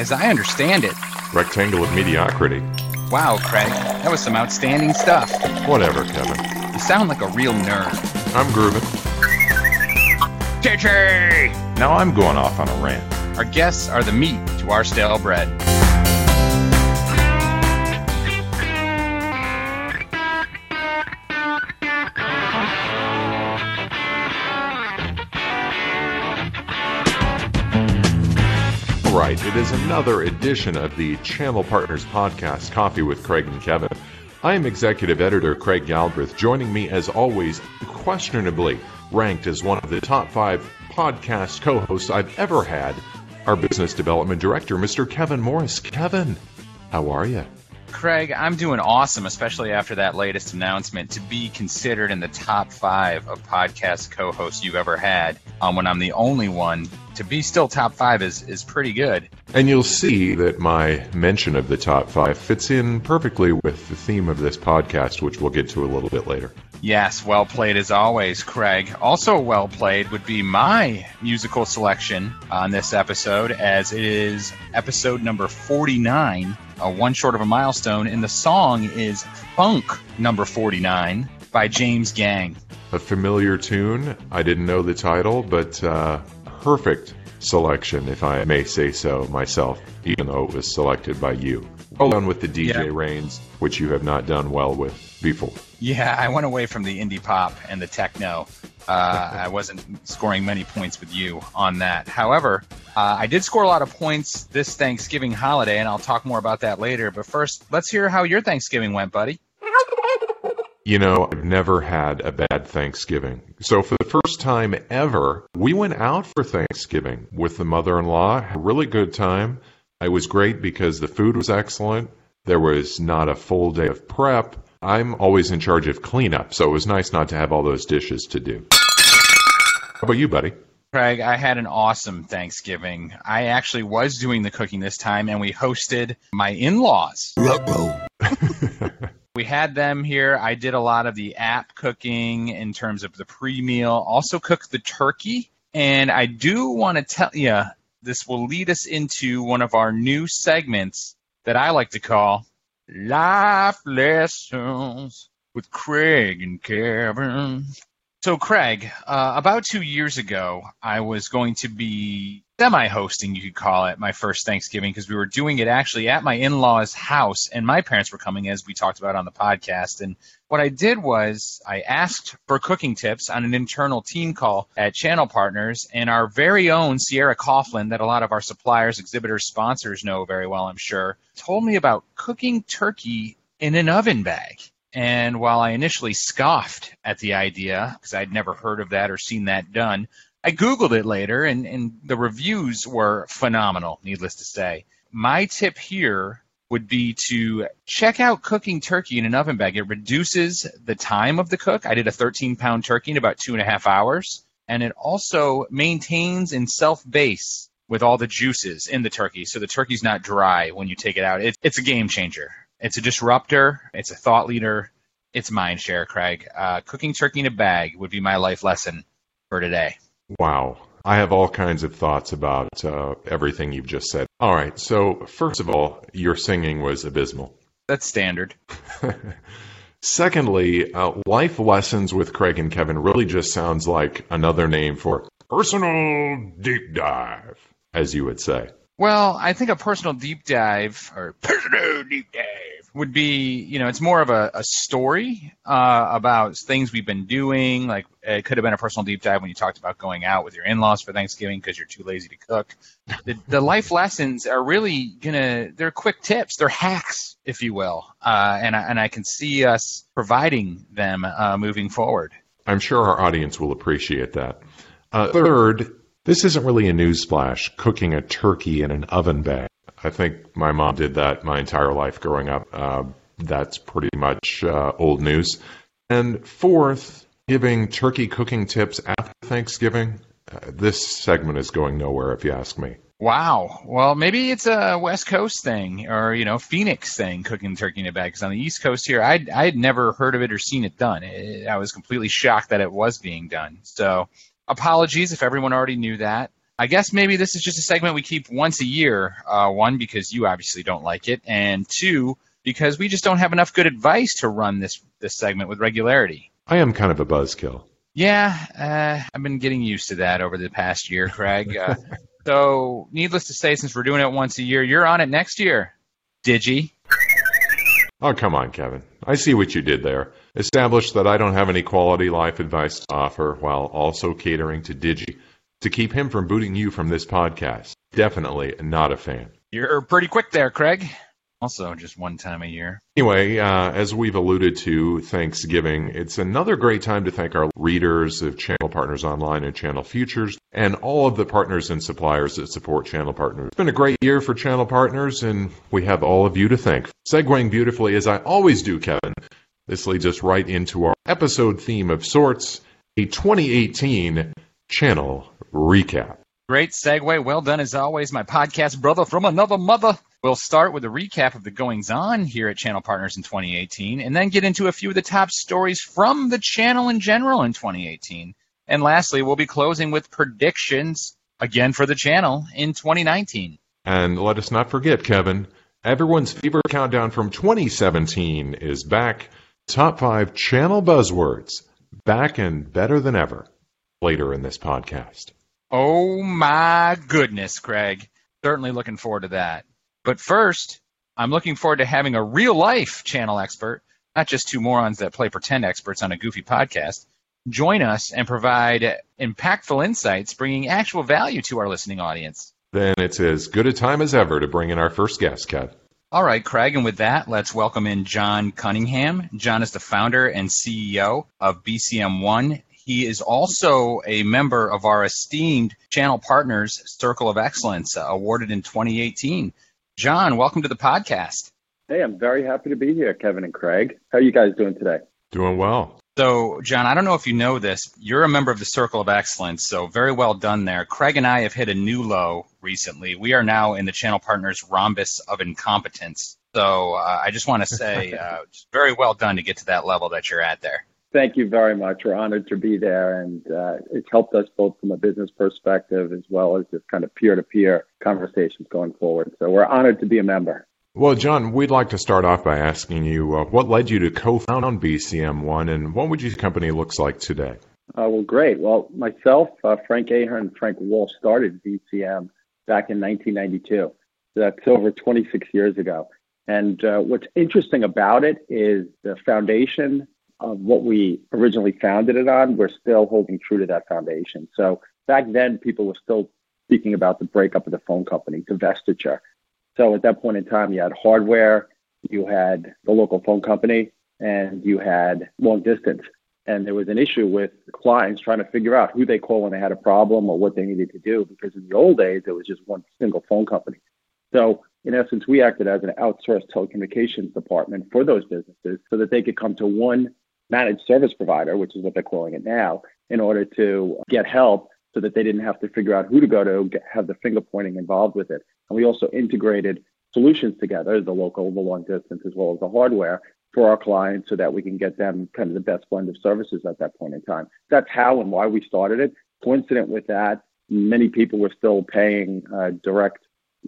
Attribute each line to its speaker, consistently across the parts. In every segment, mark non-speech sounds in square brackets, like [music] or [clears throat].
Speaker 1: as I understand it.
Speaker 2: Rectangle of mediocrity.
Speaker 1: Wow, Craig, that was some outstanding stuff.
Speaker 2: Whatever, Kevin.
Speaker 1: You sound like a real nerd.
Speaker 2: I'm grooving.
Speaker 1: JJ!
Speaker 2: Now I'm going off on a rant.
Speaker 1: Our guests are the meat to our stale bread.
Speaker 2: It is another edition of the Channel Partners podcast, Coffee with Craig and Kevin. I am executive editor Craig Galbraith. Joining me, as always, questionably ranked as one of the top five podcast co hosts I've ever had, our business development director, Mr. Kevin Morris. Kevin, how are you?
Speaker 1: Craig, I'm doing awesome, especially after that latest announcement to be considered in the top five of podcast co hosts you've ever had. Um, when I'm the only one, to be still top five is, is pretty good.
Speaker 2: And you'll see that my mention of the top five fits in perfectly with the theme of this podcast, which we'll get to a little bit later.
Speaker 1: Yes, well played as always, Craig. Also well played would be my musical selection on this episode, as it is episode number 49, uh, one short of a milestone, and the song is Funk number 49 by James Gang.
Speaker 2: A familiar tune. I didn't know the title, but uh, perfect selection, if I may say so myself, even though it was selected by you. Well done with the DJ
Speaker 1: Yeah.
Speaker 2: Reigns, which you have not done well with before.
Speaker 1: Yeah, I went away from the indie pop and the techno. Uh, I wasn't scoring many points with you on that. However, uh, I did score a lot of points this Thanksgiving holiday, and I'll talk more about that later. But first, let's hear how your Thanksgiving went, buddy.
Speaker 2: You know, I've never had a bad Thanksgiving. So for the first time ever, we went out for Thanksgiving with the mother-in-law. Had a really good time. It was great because the food was excellent. There was not a full day of prep. I'm always in charge of cleanup, so it was nice not to have all those dishes to do. How about you, buddy?
Speaker 1: Craig, I had an awesome Thanksgiving. I actually was doing the cooking this time, and we hosted my in laws. [laughs] we had them here. I did a lot of the app cooking in terms of the pre meal, also cooked the turkey. And I do want to tell you this will lead us into one of our new segments that I like to call Life Lessons with Craig and Kevin. So, Craig, uh, about two years ago, I was going to be semi hosting, you could call it, my first Thanksgiving because we were doing it actually at my in law's house, and my parents were coming, as we talked about on the podcast. And what I did was I asked for cooking tips on an internal team call at Channel Partners, and our very own Sierra Coughlin, that a lot of our suppliers, exhibitors, sponsors know very well, I'm sure, told me about cooking turkey in an oven bag. And while I initially scoffed at the idea, because I'd never heard of that or seen that done, I Googled it later and, and the reviews were phenomenal, needless to say. My tip here would be to check out cooking turkey in an oven bag. It reduces the time of the cook. I did a 13 pound turkey in about two and a half hours. And it also maintains and self base with all the juices in the turkey. So the turkey's not dry when you take it out. It's, it's a game changer. It's a disruptor. It's a thought leader. It's mind share, Craig. Uh, cooking turkey in a bag would be my life lesson for today.
Speaker 2: Wow. I have all kinds of thoughts about uh, everything you've just said. All right. So, first of all, your singing was abysmal.
Speaker 1: That's standard. [laughs]
Speaker 2: Secondly, uh, life lessons with Craig and Kevin really just sounds like another name for personal deep dive, as you would say.
Speaker 1: Well, I think a personal deep dive or personal deep dive would be, you know, it's more of a, a story uh, about things we've been doing. Like it could have been a personal deep dive when you talked about going out with your in-laws for Thanksgiving because you're too lazy to cook. The, the life lessons are really gonna, they're quick tips, they're hacks, if you will, uh, and I, and I can see us providing them uh, moving forward.
Speaker 2: I'm sure our audience will appreciate that. Uh, third, this isn't really a news splash, cooking a turkey in an oven bag. I think my mom did that my entire life growing up. Uh, that's pretty much uh, old news. And fourth, giving turkey cooking tips after Thanksgiving. Uh, this segment is going nowhere, if you ask me.
Speaker 1: Wow. Well, maybe it's a West Coast thing or, you know, Phoenix thing, cooking turkey in a bag. Because on the East Coast here, I'd, I'd never heard of it or seen it done. It, I was completely shocked that it was being done. So apologies if everyone already knew that. I guess maybe this is just a segment we keep once a year. Uh, one, because you obviously don't like it, and two, because we just don't have enough good advice to run this this segment with regularity.
Speaker 2: I am kind of a buzzkill.
Speaker 1: Yeah, uh, I've been getting used to that over the past year, Craig. Uh, [laughs] so, needless to say, since we're doing it once a year, you're on it next year. Digi.
Speaker 2: Oh, come on, Kevin. I see what you did there. Establish that I don't have any quality life advice to offer while also catering to Digi to keep him from booting you from this podcast. Definitely not a fan.
Speaker 1: You're pretty quick there, Craig. Also, just one time a year.
Speaker 2: Anyway, uh, as we've alluded to, Thanksgiving, it's another great time to thank our readers of Channel Partners Online and Channel Futures, and all of the partners and suppliers that support Channel Partners. It's been a great year for Channel Partners, and we have all of you to thank. Segueing beautifully, as I always do, Kevin, this leads us right into our episode theme of sorts, a 2018 Channel Recap.
Speaker 1: Great segue. Well done as always, my podcast brother from another mother. We'll start with a recap of the goings on here at Channel Partners in 2018 and then get into a few of the top stories from the channel in general in 2018. And lastly, we'll be closing with predictions again for the channel in 2019.
Speaker 2: And let us not forget, Kevin, everyone's fever countdown from 2017 is back. Top five channel buzzwords, back and better than ever, later in this podcast.
Speaker 1: Oh my goodness, Craig. Certainly looking forward to that. But first, I'm looking forward to having a real life channel expert, not just two morons that play pretend experts on a goofy podcast, join us and provide impactful insights, bringing actual value to our listening audience.
Speaker 2: Then it's as good a time as ever to bring in our first guest, Kev.
Speaker 1: All right, Craig, and with that, let's welcome in John Cunningham. John is the founder and CEO of BCM One. He is also a member of our esteemed channel partners Circle of Excellence, uh, awarded in 2018. John, welcome to the podcast.
Speaker 3: Hey, I'm very happy to be here, Kevin and Craig. How are you guys doing today?
Speaker 2: Doing well.
Speaker 1: So, John, I don't know if you know this. You're a member of the Circle of Excellence, so very well done there. Craig and I have hit a new low recently. We are now in the channel partners rhombus of incompetence. So, uh, I just want to say, [laughs] uh, very well done to get to that level that you're at there.
Speaker 3: Thank you very much. We're honored to be there, and uh, it's helped us both from a business perspective as well as just kind of peer to peer conversations going forward. So we're honored to be a member.
Speaker 2: Well, John, we'd like to start off by asking you uh, what led you to co found BCM One, and what would your company looks like today?
Speaker 3: Uh, well, great. Well, myself, uh, Frank Ahern, and Frank Walsh started BCM back in 1992. So that's over 26 years ago. And uh, what's interesting about it is the foundation of what we originally founded it on, we're still holding true to that foundation. So back then, people were still speaking about the breakup of the phone company, divestiture. So at that point in time, you had hardware, you had the local phone company, and you had long distance. And there was an issue with clients trying to figure out who they call when they had a problem or what they needed to do, because in the old days, it was just one single phone company. So in essence, we acted as an outsourced telecommunications department for those businesses so that they could come to one managed service provider, which is what they're calling it now, in order to get help so that they didn't have to figure out who to go to, get, have the finger pointing involved with it. And we also integrated solutions together, the local, the long distance, as well as the hardware for our clients so that we can get them kind of the best blend of services at that point in time. That's how and why we started it. Coincident with that, many people were still paying uh, direct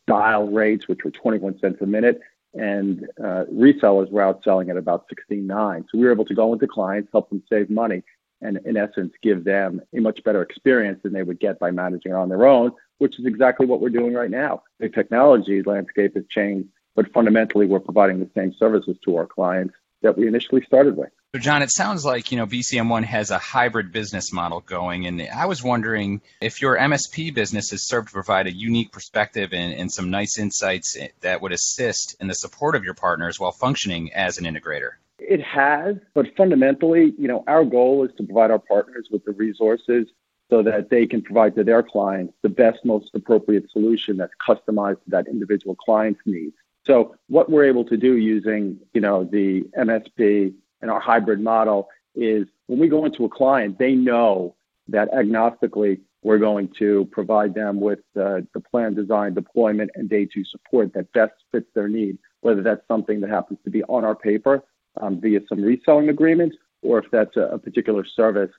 Speaker 3: dial rates, which were 21 cents a minute and uh, resellers were outselling at about 16.9. So we were able to go into clients, help them save money, and in essence, give them a much better experience than they would get by managing it on their own, which is exactly what we're doing right now. The technology landscape has changed, but fundamentally, we're providing the same services to our clients that we initially started with.
Speaker 1: So, John, it sounds like you know BCM1 has a hybrid business model going, and I was wondering if your MSP business has served to provide a unique perspective and, and some nice insights that would assist in the support of your partners while functioning as an integrator.
Speaker 3: It has, but fundamentally, you know, our goal is to provide our partners with the resources so that they can provide to their clients the best, most appropriate solution that's customized to that individual client's needs. So what we're able to do using, you know, the MSP and our hybrid model is when we go into a client, they know that agnostically we're going to provide them with the plan design, deployment, and day two support that best fits their need, whether that's something that happens to be on our paper um, via some reselling agreements, or if that's a particular service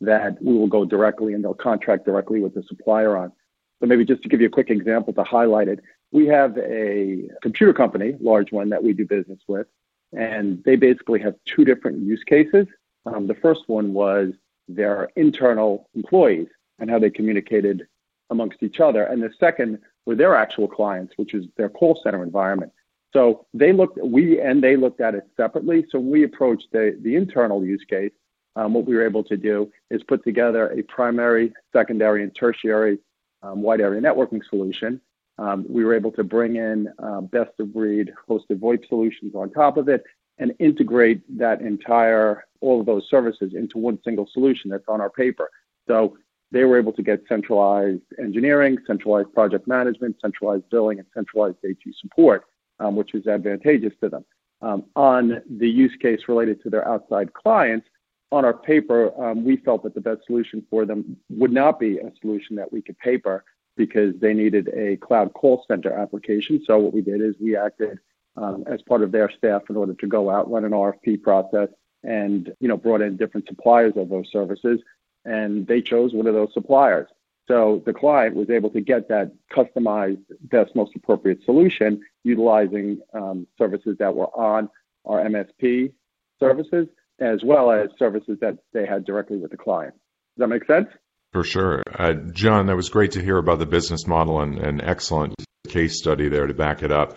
Speaker 3: that we will go directly and they'll contract directly with the supplier on. So maybe just to give you a quick example to highlight it, we have a computer company, large one that we do business with, and they basically have two different use cases. Um, the first one was their internal employees and how they communicated amongst each other. And the second were their actual clients, which is their call center environment. So they looked, we and they looked at it separately. So we approached the, the internal use case. Um, what we were able to do is put together a primary, secondary, and tertiary um, wide area networking solution. Um, we were able to bring in uh, best of breed hosted VoIP solutions on top of it and integrate that entire, all of those services into one single solution that's on our paper. So they were able to get centralized engineering, centralized project management, centralized billing, and centralized AT support, um, which is advantageous to them. Um, on the use case related to their outside clients, on our paper, um, we felt that the best solution for them would not be a solution that we could paper because they needed a cloud call center application. So what we did is we acted um, as part of their staff in order to go out, run an RFP process, and you know brought in different suppliers of those services, and they chose one of those suppliers. So the client was able to get that customized, best, most appropriate solution utilizing um, services that were on our MSP services, as well as services that they had directly with the client. Does that make sense?
Speaker 2: For sure. Uh, John, that was great to hear about the business model and an excellent case study there to back it up.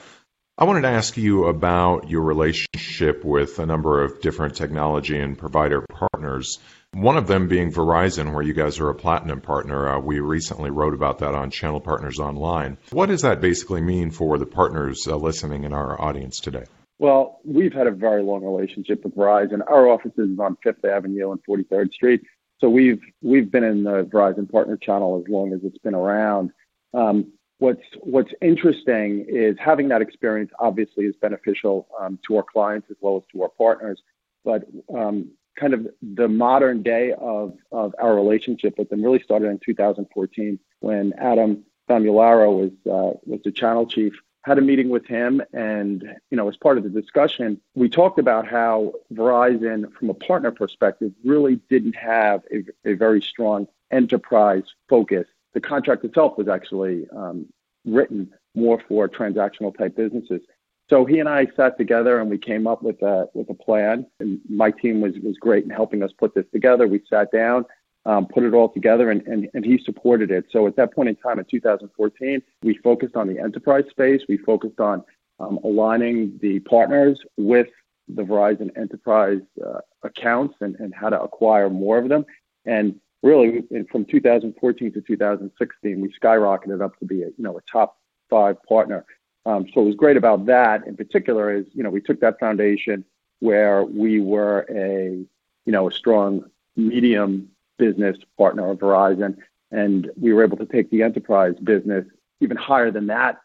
Speaker 2: I wanted to ask you about your relationship with a number of different technology and provider partners. One of them being Verizon, where you guys are a platinum partner. Uh, we recently wrote about that on Channel Partners Online. What does that basically mean for the partners uh, listening in our audience today?
Speaker 3: Well, we've had a very long relationship with Verizon. Our office is on Fifth Avenue and 43rd Street. So we've we've been in the Verizon Partner Channel as long as it's been around. Um, what's what's interesting is having that experience. Obviously, is beneficial um, to our clients as well as to our partners. But um, kind of the modern day of of our relationship with them really started in 2014 when Adam Famularo was uh, was the channel chief had a meeting with him and you know as part of the discussion we talked about how verizon from a partner perspective really didn't have a, a very strong enterprise focus. The contract itself was actually um, written more for transactional type businesses. So he and i sat together and we came up with a with a plan. And my team was was great in helping us put this together. We sat down um, put it all together, and, and, and he supported it. So at that point in time, in 2014, we focused on the enterprise space. We focused on um, aligning the partners with the Verizon enterprise uh, accounts and, and how to acquire more of them. And really, from 2014 to 2016, we skyrocketed up to be a, you know a top five partner. Um, so what was great about that in particular is you know we took that foundation where we were a you know a strong medium business partner of Verizon. And we were able to take the enterprise business even higher than that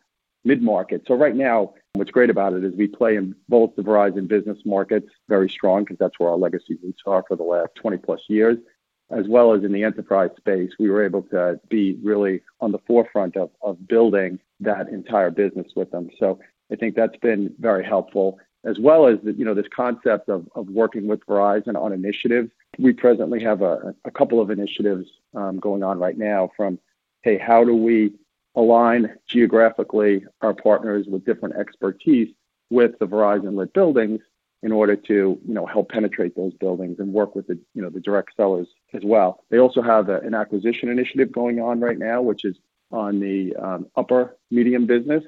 Speaker 3: mid market. So right now, what's great about it is we play in both the Verizon business markets very strong because that's where our legacy roots are for the last 20 plus years, as well as in the enterprise space. We were able to be really on the forefront of, of building that entire business with them. So I think that's been very helpful as well as you know this concept of, of working with Verizon on initiatives. We presently have a, a couple of initiatives um, going on right now. From hey, how do we align geographically our partners with different expertise with the Verizon lit buildings in order to you know help penetrate those buildings and work with the you know the direct sellers as well. They also have a, an acquisition initiative going on right now, which is on the um, upper medium business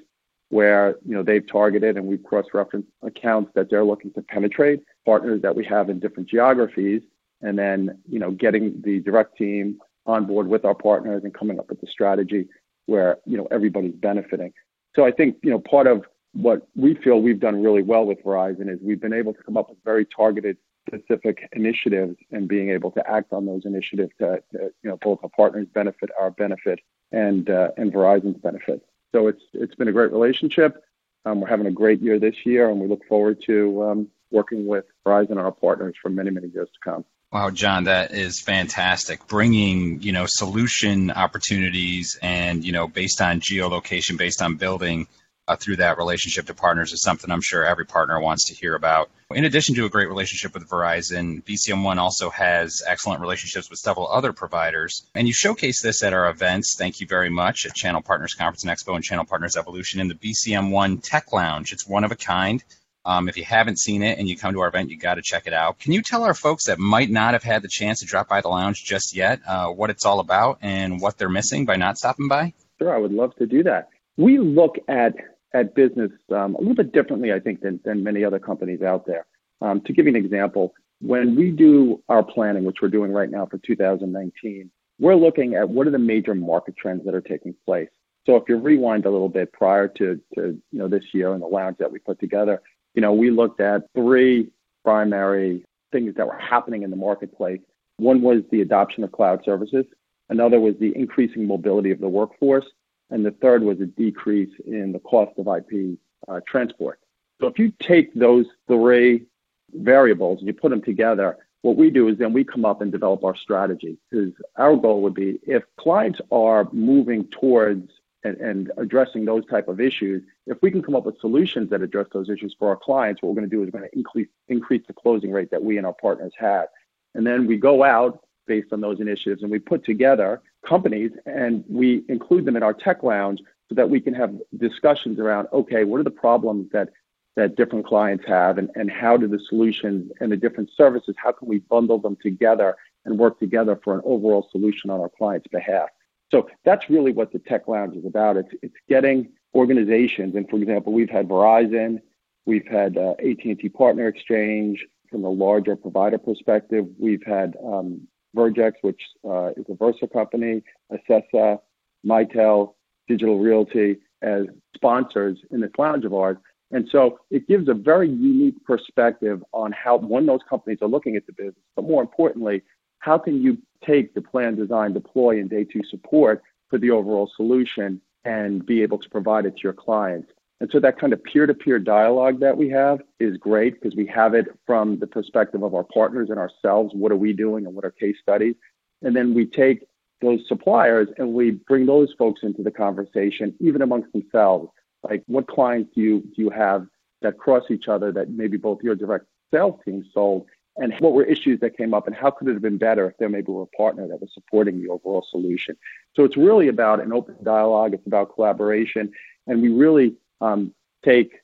Speaker 3: where you know they've targeted and we've cross-referenced accounts that they're looking to penetrate, partners that we have in different geographies, and then you know getting the direct team on board with our partners and coming up with a strategy where you know everybody's benefiting. So I think you know part of what we feel we've done really well with Verizon is we've been able to come up with very targeted specific initiatives and being able to act on those initiatives to, to you know both our partners benefit our benefit and uh, and Verizon's benefit. So it's it's been a great relationship. Um, we're having a great year this year, and we look forward to um, working with Verizon and our partners for many many years to come.
Speaker 1: Wow, John, that is fantastic. Bringing you know solution opportunities and you know based on geolocation, based on building uh, through that relationship to partners is something I'm sure every partner wants to hear about. In addition to a great relationship with Verizon, BCM One also has excellent relationships with several other providers. And you showcase this at our events. Thank you very much at Channel Partners Conference and Expo and Channel Partners Evolution in the BCM One Tech Lounge. It's one of a kind. Um, if you haven't seen it and you come to our event, you got to check it out. Can you tell our folks that might not have had the chance to drop by the lounge just yet uh, what it's all about and what they're missing by not stopping by?
Speaker 3: Sure, I would love to do that. We look at at business um, a little bit differently, I think, than, than many other companies out there. Um, to give you an example, when we do our planning, which we're doing right now for 2019, we're looking at what are the major market trends that are taking place. So if you rewind a little bit prior to, to you know this year and the lounge that we put together, you know we looked at three primary things that were happening in the marketplace. One was the adoption of cloud services. Another was the increasing mobility of the workforce. And the third was a decrease in the cost of IP uh, transport. So if you take those three variables and you put them together, what we do is then we come up and develop our strategy. Because our goal would be if clients are moving towards and, and, addressing those type of issues, if we can come up with solutions that address those issues for our clients, what we're going to do is we're going to increase increase the closing rate that we and our partners have. And then we go out based on those initiatives and we put together companies and we include them in our tech lounge so that we can have discussions around okay what are the problems that that different clients have and, and how do the solutions and the different services how can we bundle them together and work together for an overall solution on our clients behalf so that's really what the tech lounge is about it's, it's getting organizations and for example we've had verizon we've had uh, at&t partner exchange from a larger provider perspective we've had um, Vergex, which uh, is a Versa company, Acessa, Mitel, Digital Realty as sponsors in this lounge of ours. And so it gives a very unique perspective on how one those companies are looking at the business, but more importantly, how can you take the plan, design, deploy, and day two support for the overall solution and be able to provide it to your clients? And so that kind of peer to peer dialogue that we have is great because we have it from the perspective of our partners and ourselves. What are we doing and what are case studies? And then we take those suppliers and we bring those folks into the conversation, even amongst themselves. Like, what clients do you, do you have that cross each other that maybe both your direct sales team sold? And what were issues that came up, and how could it have been better if there maybe were a partner that was supporting the overall solution? So it's really about an open dialogue. It's about collaboration, and we really um, take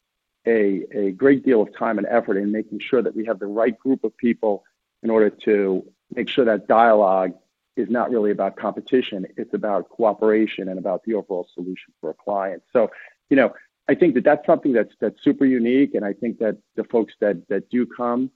Speaker 3: a, a great deal of time and effort in making sure that we have the right group of people in order to make sure that dialogue is not really about competition. It's about cooperation and about the overall solution for a client. So, you know, I think that that's something that's that's super unique, and I think that the folks that that do come,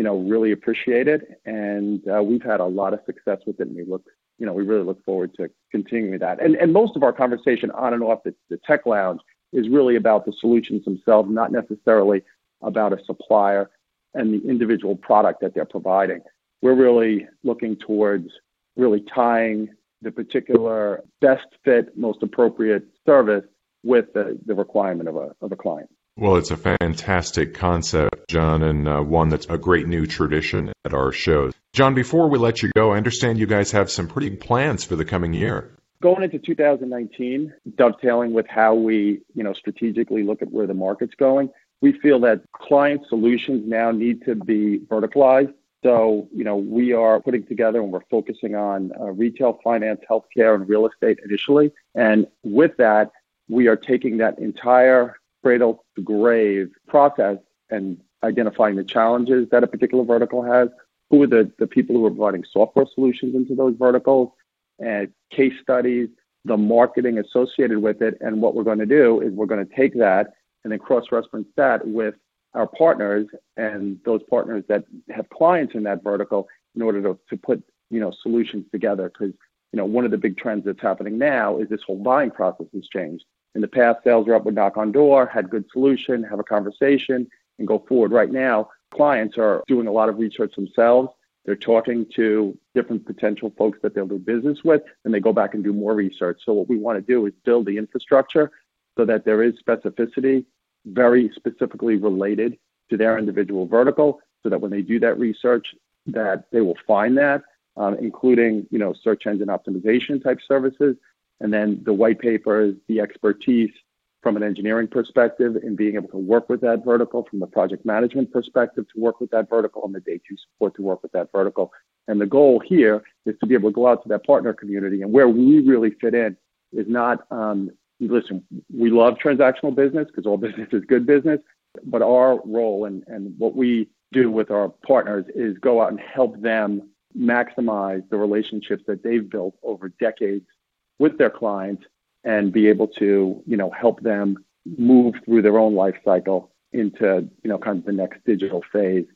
Speaker 3: you know, really appreciate it, and uh, we've had a lot of success with it, and we look, you know, we really look forward to continuing that. And and most of our conversation on and off the, the tech lounge is really about the solutions themselves, not necessarily about a supplier and the individual product that they're providing. We're really looking towards really tying the particular best fit, most appropriate service with the, the requirement of a, of a client.
Speaker 2: Well, it's a fantastic concept, John, and uh, one that's a great new tradition at our shows. John, before we let you go, I understand you guys have some pretty plans for the coming year.
Speaker 3: Going into 2019, dovetailing with how we, you know, strategically look at where the market's going, we feel that client solutions now need to be verticalized. So, you know, we are putting together and we're focusing on uh, retail, finance, healthcare, and real estate initially. And with that, we are taking that entire cradle to grave process and identifying the challenges that a particular vertical has, who are the, the people who are providing software solutions into those verticals, and case studies, the marketing associated with it. And what we're going to do is we're going to take that and then cross-reference that with our partners and those partners that have clients in that vertical in order to, to put you know solutions together because you know one of the big trends that's happening now is this whole buying process has changed in the past sales rep would knock on door had good solution have a conversation and go forward right now clients are doing a lot of research themselves they're talking to different potential folks that they'll do business with, and they go back and do more research. So what we want to do is build the infrastructure so that there is specificity very specifically related to their individual vertical, so that when they do that research, that they will find that, um, including you know search engine optimization type services, and then the white paper is the expertise, from an engineering perspective in being able to work with that vertical, from the project management perspective to work with that vertical, and the day two support to work with that vertical. And the goal here is to be able to go out to that partner community. And where we really fit in is not, um, listen, we love transactional business because all [laughs] business is good business, but our role and, and what we do with our partners is go out and help them maximize the relationships that they've built over decades with their clients and be able to, you know, help them move through their own life cycle into, you know, kind of the next digital phase.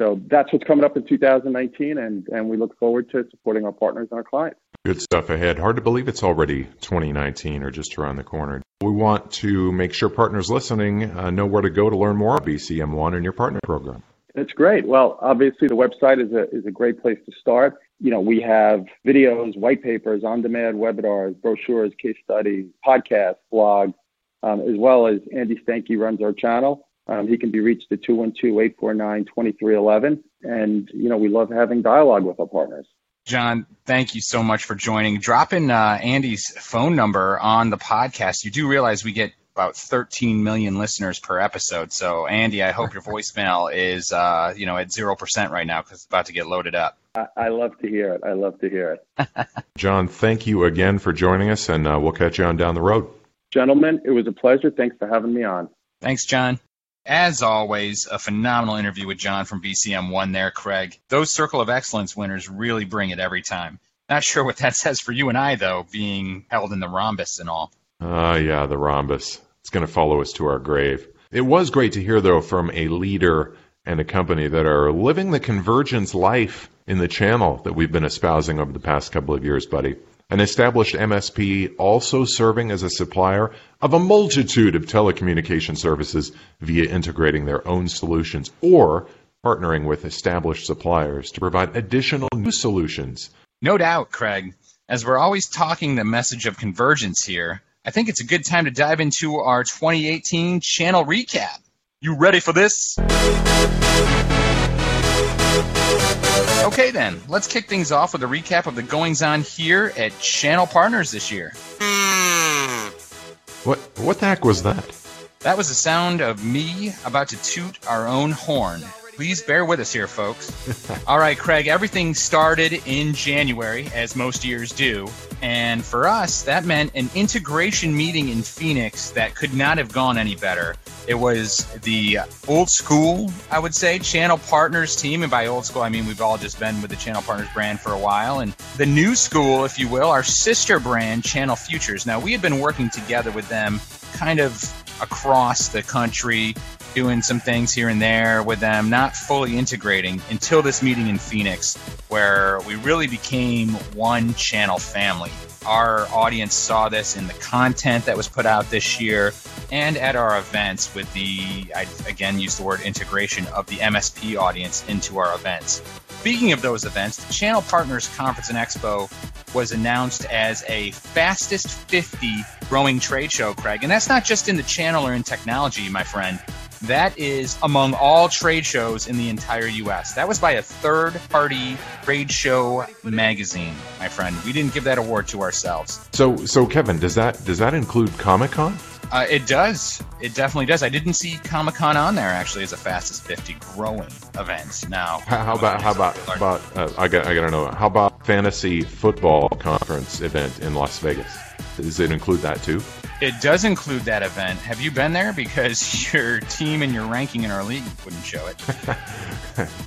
Speaker 3: So that's what's coming up in 2019, and, and we look forward to supporting our partners and our clients.
Speaker 2: Good stuff ahead. Hard to believe it's already 2019 or just around the corner. We want to make sure partners listening uh, know where to go to learn more about BCM1 and your partner program.
Speaker 3: That's great. Well, obviously the website is a is a great place to start. You know, we have videos, white papers, on-demand webinars, brochures, case studies, podcasts, blogs, um, as well as Andy Stanky runs our channel. Um, he can be reached at 212-849-2311. And, you know, we love having dialogue with our partners.
Speaker 1: John, thank you so much for joining. Dropping uh, Andy's phone number on the podcast. You do realize we get about 13 million listeners per episode. So, Andy, I hope your voicemail is, uh, you know, at 0% right now because it's about to get loaded up.
Speaker 3: I, I, love to hear it. I love to hear it. [laughs]
Speaker 2: John, thank you again for joining us, and uh, we'll catch you on down the road.
Speaker 3: Gentlemen, it was a pleasure. Thanks for having me on.
Speaker 1: Thanks, John. As always, a phenomenal interview with John from BCM1 there, Craig. Those Circle of Excellence winners really bring it every time. Not sure what that [laughs] says for you and I, though, being held in the rhombus and all.
Speaker 2: Ah, uh, yeah, the rhombus. It's going to follow us to our grave. It was great to hear, though, from a leader and a company that are living the convergence life in the channel that we've been espousing over the past couple of years, buddy. An established MSP also serving as a supplier of a multitude of telecommunication services via integrating their own solutions or partnering with established suppliers to provide additional new solutions.
Speaker 1: No doubt, Craig. As we're always talking the message of convergence here, I think it's a good time to dive into our 2018 channel recap. You ready for this? Okay, then, let's kick things off with a recap of the goings on here at Channel Partners this year.
Speaker 2: What, what the heck was that?
Speaker 1: That was the sound of me about to toot our own horn. Please bear with us here, folks. [laughs] All right, Craig, everything started in January, as most years do. And for us, that meant an integration meeting in Phoenix that could not have gone any better. It was the old school, I would say, Channel Partners team. And by old school, I mean we've all just been with the Channel Partners brand for a while. And the new school, if you will, our sister brand, Channel Futures. Now, we had been working together with them kind of across the country doing some things here and there with them, not fully integrating until this meeting in Phoenix, where we really became one channel family. Our audience saw this in the content that was put out this year and at our events with the, I again use the word integration of the MSP audience into our events. Speaking of those events, the Channel Partners Conference and Expo was announced as a fastest 50 growing trade show, Craig. And that's not just in the channel or in technology, my friend. That is among all trade shows in the entire U.S. That was by a third party trade show magazine, my friend. We didn't give that award to ourselves.
Speaker 2: So, so Kevin, does that does that include Comic Con?
Speaker 1: Uh, it does. It definitely does. I didn't see Comic Con on there actually as a fastest 50 growing event. Now,
Speaker 2: how, about how about how about uh, I got I got to know how about fantasy football conference event in Las Vegas? Does it include that too?
Speaker 1: It does include that event. Have you been there? Because [laughs] your team and your ranking in our league wouldn't show it.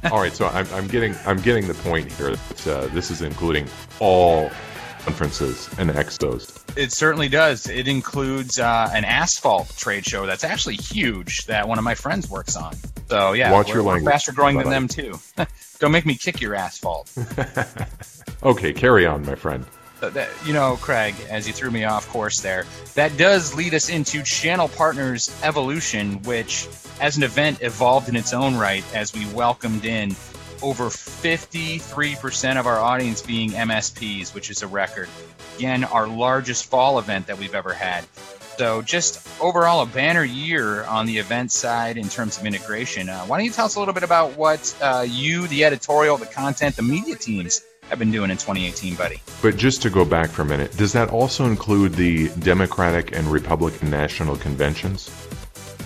Speaker 1: [laughs]
Speaker 2: all right, so I'm, I'm, getting I'm getting the point here. That, uh, this is including all conferences and expos.
Speaker 1: It certainly does. It includes uh, an asphalt trade show that's actually huge that one of my friends works on. So yeah,
Speaker 2: watch your language.
Speaker 1: Faster growing than them too. [laughs] Don't make me kick your asphalt.
Speaker 2: okay, carry on, my friend
Speaker 1: that, you know, Craig, as you threw me off course there, that does lead us into Channel Partners Evolution, which, as an event, evolved in its own right as we welcomed in over 53% of our audience being MSPs, which is a record. Again, our largest fall event that we've ever had. So, just overall, a banner year on the event side in terms of integration. Uh, why don't you tell us a little bit about what uh, you, the editorial, the content, the media teams I've been doing in 2018, buddy.
Speaker 2: But just to go back for a minute, does that also include the Democratic and Republican national conventions?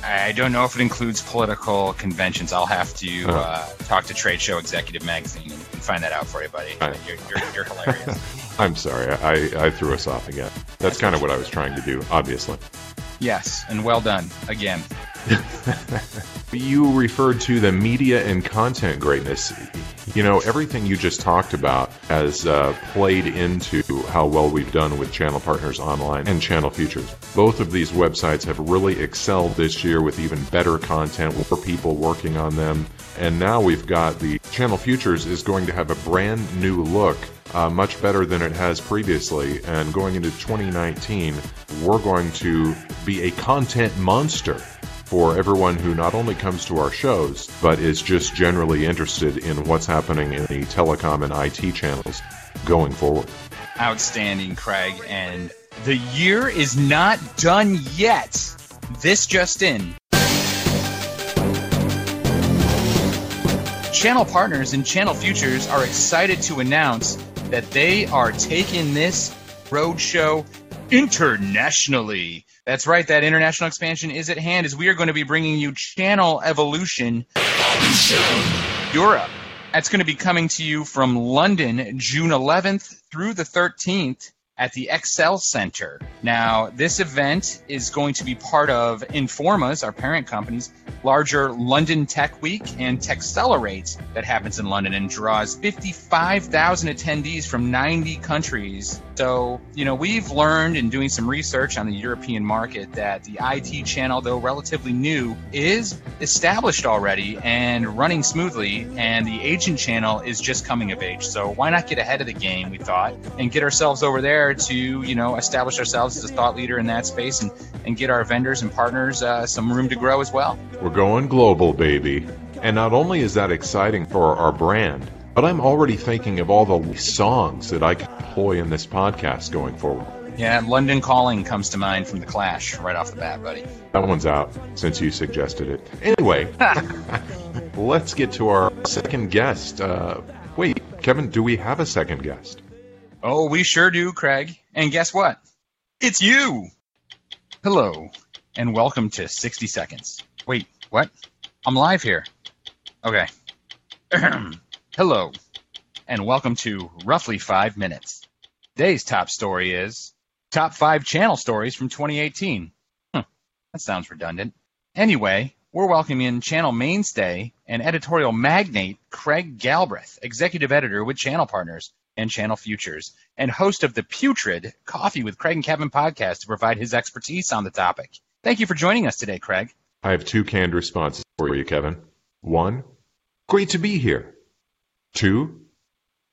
Speaker 1: I don't know if it includes political conventions. I'll have to uh, talk to Trade Show Executive Magazine and find that out for you, buddy.
Speaker 2: I-
Speaker 1: You're, you're, you're hilarious. [laughs]
Speaker 2: I'm sorry, I, I threw us off again. That's kind of what I was trying to do, obviously.
Speaker 1: yes, and well done again. [laughs]
Speaker 2: You referred to the media and content greatness. You know, everything you just talked about has uh, played into how well we've done with Channel Partners Online and Channel Futures. Both of these websites have really excelled this year with even better content, more people working on them. And now we've got the Channel Futures is going to have a brand new look, uh, much better than it has previously. And going into 2019, we're going to be a content monster for everyone who not only comes to our shows, but is just generally interested in what's happening in the telecom and IT channels going forward.
Speaker 1: Outstanding, Craig. And the year is not done yet. This just in. Channel partners and Channel Futures are excited to announce that they are taking this roadshow internationally. That's right, that international expansion is at hand as we are going to be bringing you Channel Evolution Europe. That's going to be coming to you from London, June 11th through the 13th at the Excel Center. Now, this event is going to be part of Informa's, our parent company's larger London Tech Week and Techcelerate that happens in London and draws 55,000 attendees from 90 countries. So, you know, we've learned in doing some research on the European market that the IT channel, though relatively new, is established already and running smoothly, and the agent channel is just coming of age. So, why not get ahead of the game, we thought, and get ourselves over there to, you know, establish ourselves as a thought leader in that space and, and get our vendors and partners uh, some room to grow as well.
Speaker 2: We're going global, baby. And not only is that exciting for our brand, but I'm already thinking of all the songs that I could employ in this podcast going forward.
Speaker 1: Yeah, London Calling comes to mind from The Clash right off the bat, buddy.
Speaker 2: That one's out since you suggested it. Anyway, [laughs] let's get to our second guest. Uh, wait, Kevin, do we have a second guest?
Speaker 1: Oh, we sure do, Craig. And guess what? It's you! Hello, and welcome to 60 Seconds. Wait, what? I'm live here. Okay. [clears throat] Hello, and welcome to Roughly Five Minutes. Today's top story is Top 5 Channel Stories from 2018. Huh, that sounds redundant. Anyway, we're welcoming in channel mainstay and editorial magnate Craig Galbraith, executive editor with Channel Partners and Channel Futures, and host of the Putrid Coffee with Craig and Kevin podcast to provide his expertise on the topic. Thank you for joining us today, Craig.
Speaker 2: I have two canned responses for you, Kevin. One, great to be here. Two,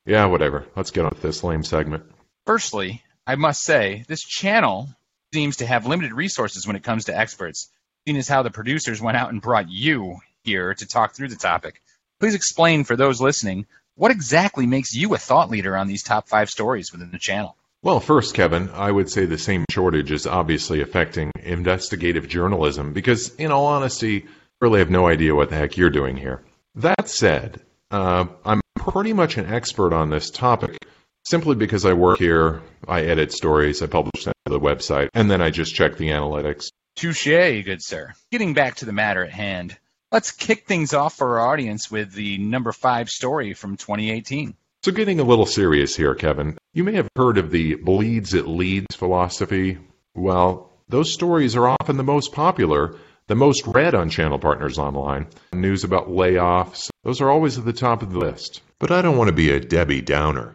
Speaker 2: yeah, whatever. Let's get on with this lame segment.
Speaker 1: Firstly, I must say, this channel seems to have limited resources when it comes to experts, seeing as how the producers went out and brought you here to talk through the topic. Please explain for those listening what exactly makes you a thought leader on these top five stories within the channel.
Speaker 2: Well, first, Kevin, I would say the same shortage is obviously affecting investigative journalism because, in all honesty, I really have no idea what the heck you're doing here. That said, uh, I'm pretty much an expert on this topic simply because I work here, I edit stories, I publish them to the website, and then I just check the analytics.
Speaker 1: Touche, good sir. Getting back to the matter at hand, let's kick things off for our audience with the number five story from 2018.
Speaker 2: So, getting a little serious here, Kevin, you may have heard of the bleeds it leads philosophy. Well, those stories are often the most popular, the most read on channel partners online. News about layoffs, those are always at the top of the list. But I don't want to be a Debbie Downer.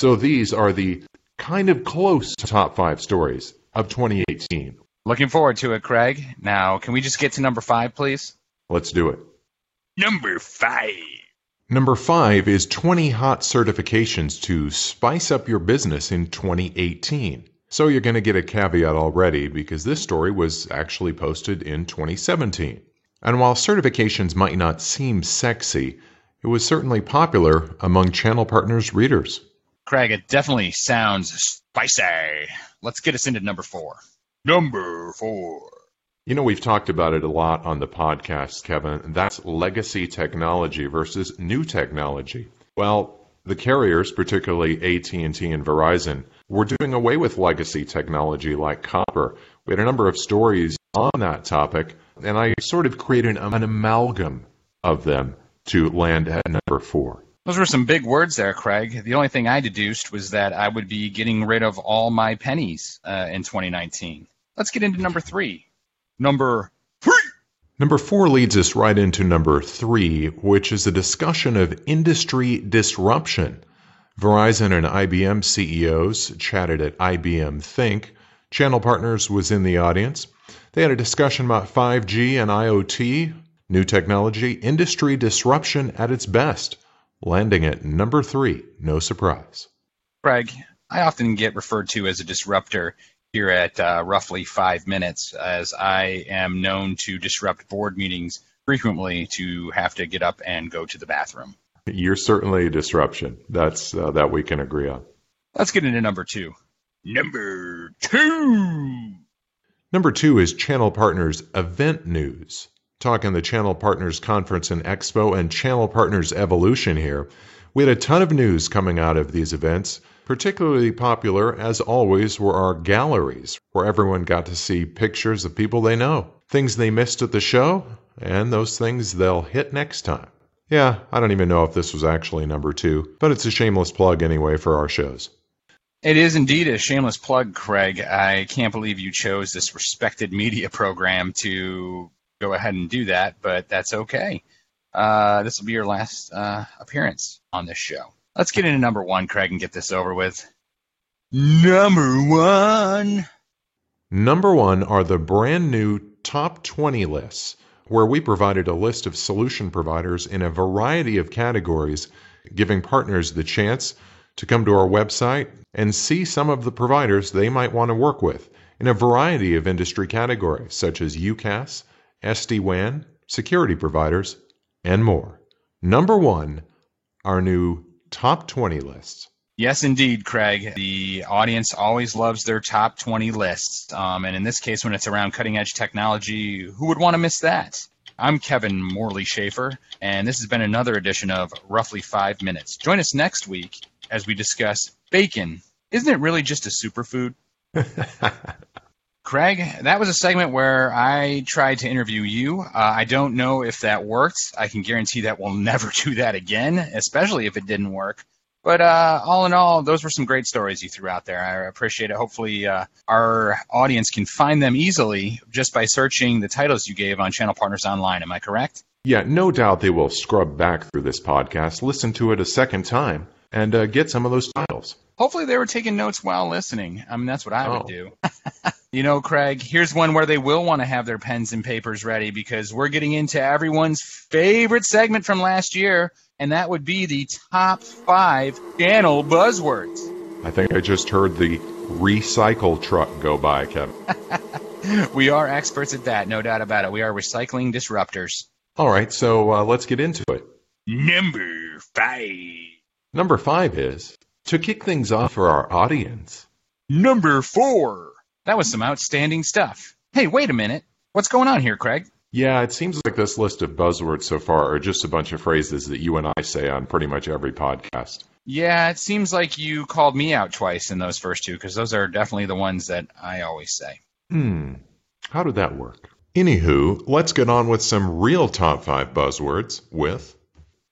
Speaker 2: So, these are the kind of close top five stories of 2018.
Speaker 1: Looking forward to it, Craig. Now, can we just get to number five, please?
Speaker 2: Let's do it.
Speaker 1: Number five.
Speaker 2: Number five is 20 hot certifications to spice up your business in 2018. So you're going to get a caveat already because this story was actually posted in 2017. And while certifications might not seem sexy, it was certainly popular among channel partners' readers.
Speaker 1: Craig, it definitely sounds spicy. Let's get us into number four. Number four.
Speaker 2: You know, we've talked about it a lot on the podcast, Kevin. That's legacy technology versus new technology. Well, the carriers, particularly AT&T and Verizon, were doing away with legacy technology like copper. We had a number of stories on that topic, and I sort of created an amalgam of them to land at number four.
Speaker 1: Those were some big words there, Craig. The only thing I deduced was that I would be getting rid of all my pennies uh, in 2019. Let's get into number three. Number three.
Speaker 2: Number four leads us right into number three, which is a discussion of industry disruption. Verizon and IBM CEOs chatted at IBM Think. Channel Partners was in the audience. They had a discussion about 5G and IoT, new technology, industry disruption at its best, landing at number three. No surprise.
Speaker 1: Craig, I often get referred to as a disruptor here at uh, roughly five minutes, as I am known to disrupt board meetings frequently to have to get up and go to the bathroom.
Speaker 2: You're certainly a disruption. That's uh, that we can agree on.
Speaker 1: Let's get into number two. Number two.
Speaker 2: Number two is Channel Partners Event News. Talking the Channel Partners Conference and Expo and Channel Partners Evolution here. We had a ton of news coming out of these events. Particularly popular, as always, were our galleries, where everyone got to see pictures of people they know, things they missed at the show, and those things they'll hit next time. Yeah, I don't even know if this was actually number two, but it's a shameless plug anyway for our shows.
Speaker 1: It is indeed a shameless plug, Craig. I can't believe you chose this respected media program to go ahead and do that, but that's okay. Uh, this will be your last uh, appearance on this show. Let's get into number one, Craig, and get this over with. Number one.
Speaker 2: Number one are the brand new top 20 lists, where we provided a list of solution providers in a variety of categories, giving partners the chance to come to our website and see some of the providers they might want to work with in a variety of industry categories, such as UCaaS, SD WAN, security providers, and more. Number one, our new top 20 lists.
Speaker 1: Yes, indeed, Craig. The audience always loves their top 20 lists. Um, and in this case, when it's around cutting edge technology, who would want to miss that? I'm Kevin Morley Schaefer, and this has been another edition of Roughly Five Minutes. Join us next week as we discuss bacon. Isn't it really just a superfood? [laughs] Craig, that was a segment where I tried to interview you. Uh, I don't know if that worked. I can guarantee that we'll [laughs] never do that again, especially if it didn't work. But uh, all in all, those were some great stories you threw out there. I appreciate it. Hopefully, uh, our audience can find them easily just by searching the titles you gave on Channel Partners Online. Am I correct?
Speaker 2: Yeah, no doubt they will scrub back through this podcast, listen to it a second time, and uh, get some of those titles.
Speaker 1: Hopefully, they were taking notes while listening. I mean, that's what I
Speaker 2: Oh.
Speaker 1: would do. [laughs] you know, Craig, here's one where they will want to have their pens and papers ready because we're getting into everyone's favorite segment from last year, and that would be the top five channel buzzwords.
Speaker 2: I think I just heard the recycle truck go by, Kevin. [laughs]
Speaker 1: We are experts at that, no doubt about it. We are recycling disruptors.
Speaker 2: All right, so uh, let's get into it.
Speaker 1: Number five.
Speaker 2: Number five is to kick things off for our audience.
Speaker 1: Number four. That was some outstanding stuff. Hey, wait a minute. What's going on here, Craig?
Speaker 2: Yeah, it seems like this list of buzzwords so far are just a bunch of phrases that you and I say on pretty much every podcast.
Speaker 1: Yeah, it seems like you called me out twice in those first two because those are definitely the ones that I always say.
Speaker 2: Hmm, how did that work? Anywho, let's get on with some real top five buzzwords with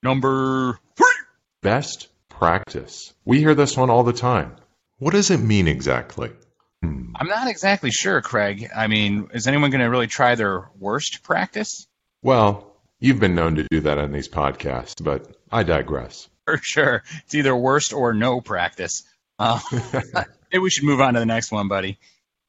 Speaker 1: Number three.
Speaker 2: best practice. We hear this one all the time. What does it mean exactly? Hmm.
Speaker 1: I'm not exactly sure, Craig. I mean, is anyone going to really try their worst practice?
Speaker 2: Well, you've been known to do that on these podcasts, but I digress.
Speaker 1: For sure. It's either worst or no practice. Uh, [laughs] maybe we should move on to the next one, buddy.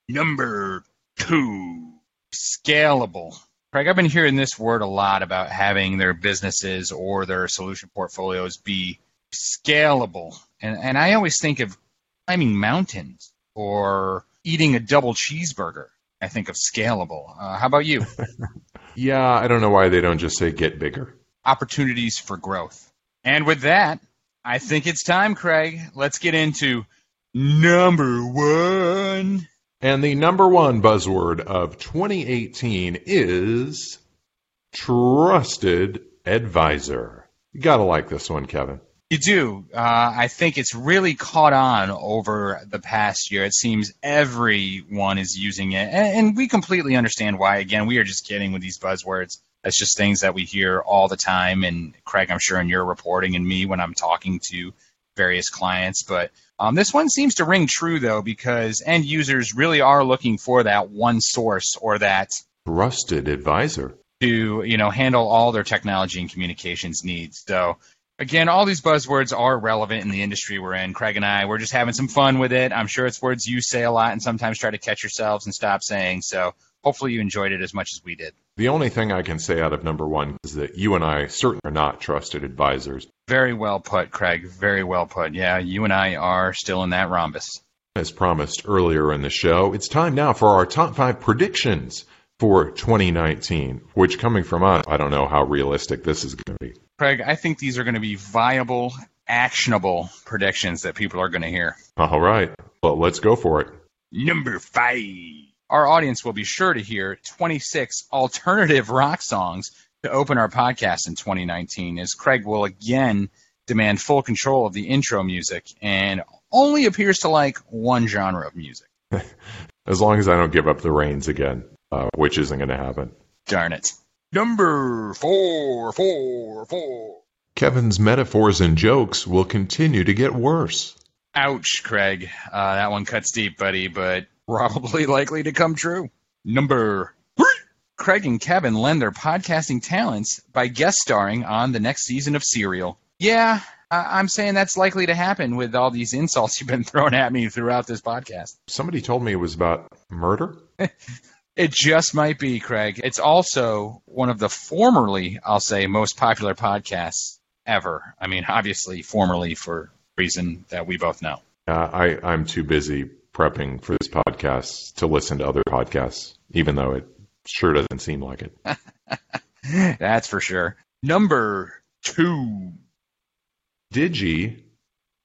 Speaker 1: Number two, scalable. Craig, I've been hearing this word a lot about having their businesses or their solution portfolios be scalable. And, and I always think of climbing mountains or eating a double cheeseburger. I think of scalable. Uh, how about you? [laughs]
Speaker 2: Yeah, I don't know why they don't just say get bigger.
Speaker 1: Opportunities for growth. And with that, I think it's time, Craig. Let's get into number one.
Speaker 2: And the number one buzzword of 2018 is trusted advisor. You gotta like this one, Kevin.
Speaker 1: You do. Uh, I think it's really caught on over the past year. It seems everyone is using it, and, and we completely understand why. Again, we are just kidding with these buzzwords. It's just things that we hear all the time. And Craig, I'm sure in your reporting, and me when I'm talking to various clients. But um, this one seems to ring true though, because end users really are looking for that one source or that
Speaker 2: trusted advisor
Speaker 1: to you know handle all their technology and communications needs. So again, all these buzzwords are relevant in the industry we're in. Craig and I, we're just having some fun with it. I'm sure it's words you say a lot and sometimes try to catch yourselves and stop saying. So hopefully you enjoyed it as much as we did.
Speaker 2: The only thing I can say out of number one is that you and I certainly are not trusted advisors.
Speaker 1: Very well put, Craig. Very well put. Yeah, you and I are still in that rhombus.
Speaker 2: As promised earlier in the show, it's time now for our top five predictions for 2019, which coming from us, I don't know how realistic this is going to be.
Speaker 1: Craig, I think these are going to be viable, actionable predictions that people are going to hear.
Speaker 2: All right. Well, let's go for it.
Speaker 1: Number five. Our audience will be sure to hear 26 alternative rock songs to open our podcast in 2019, as Craig will again demand full control of the intro music and only appears to like one genre of music. [laughs]
Speaker 2: as long as I don't give up the reins again uh, which isn't going to happen.
Speaker 1: Darn it. Number four, four, four.
Speaker 2: Kevin's metaphors and jokes will continue to get worse.
Speaker 1: Ouch, Craig. Uh, that one cuts deep, buddy, but probably [laughs] likely to come true. Number three. Craig and Kevin lend their podcasting talents by guest starring on the next season of Serial. Yeah, I'm saying that's likely to happen with all these insults [laughs] you've been throwing at me throughout this podcast.
Speaker 2: Somebody told me it was about murder. [laughs]
Speaker 1: It just might be, Craig. It's also one of the formerly, I'll say, most popular podcasts ever. I mean, obviously, formerly for reason that we both know.
Speaker 2: Uh, I, I'm too busy prepping for this podcast to listen to other podcasts, even though it sure doesn't seem like
Speaker 1: it. [laughs] That's for sure. Number two.
Speaker 2: Digi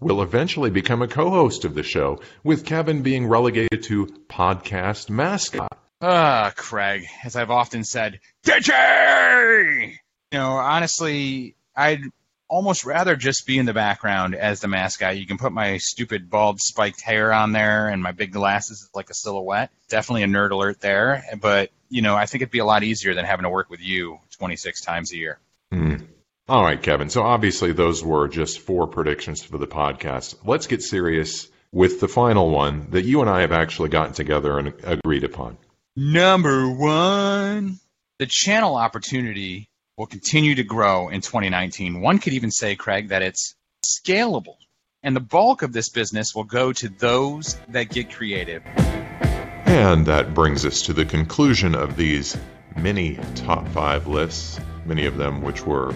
Speaker 2: will eventually become a co host of the show, with Kevin being relegated to podcast mascot.
Speaker 1: Ah, Craig, as I've often said, DJ! You know, honestly, I'd almost rather just be in the background as the mascot. You can put my stupid bald spiked hair on there and my big glasses like a silhouette. Definitely a nerd alert there, but you know, I think it'd be a lot easier than having to work with you 26 times a year.
Speaker 2: Mm. All right, Kevin. So obviously those were just four predictions for the podcast. Let's get serious with the final one that you and I have actually gotten together and agreed upon.
Speaker 1: Number one, the channel opportunity will continue to grow in 2019. One could even say, Craig, that it's scalable. And the bulk of this business will go to those that get creative.
Speaker 2: And that brings us to the conclusion of these mini top five lists, many of them which were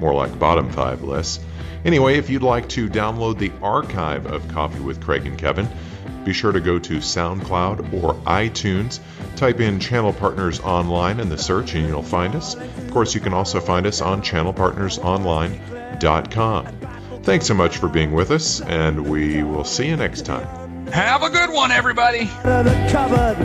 Speaker 2: more like bottom five lists. Anyway, if you'd like to download the archive of Coffee with Craig and Kevin, be sure to go to SoundCloud or iTunes. Type in Channel Partners Online in the search and you'll find us. Of course, you can also find us on channelpartnersonline.com. Thanks so much for being with us, and we will see you next time.
Speaker 1: Have a good one, everybody.
Speaker 4: Cupboard,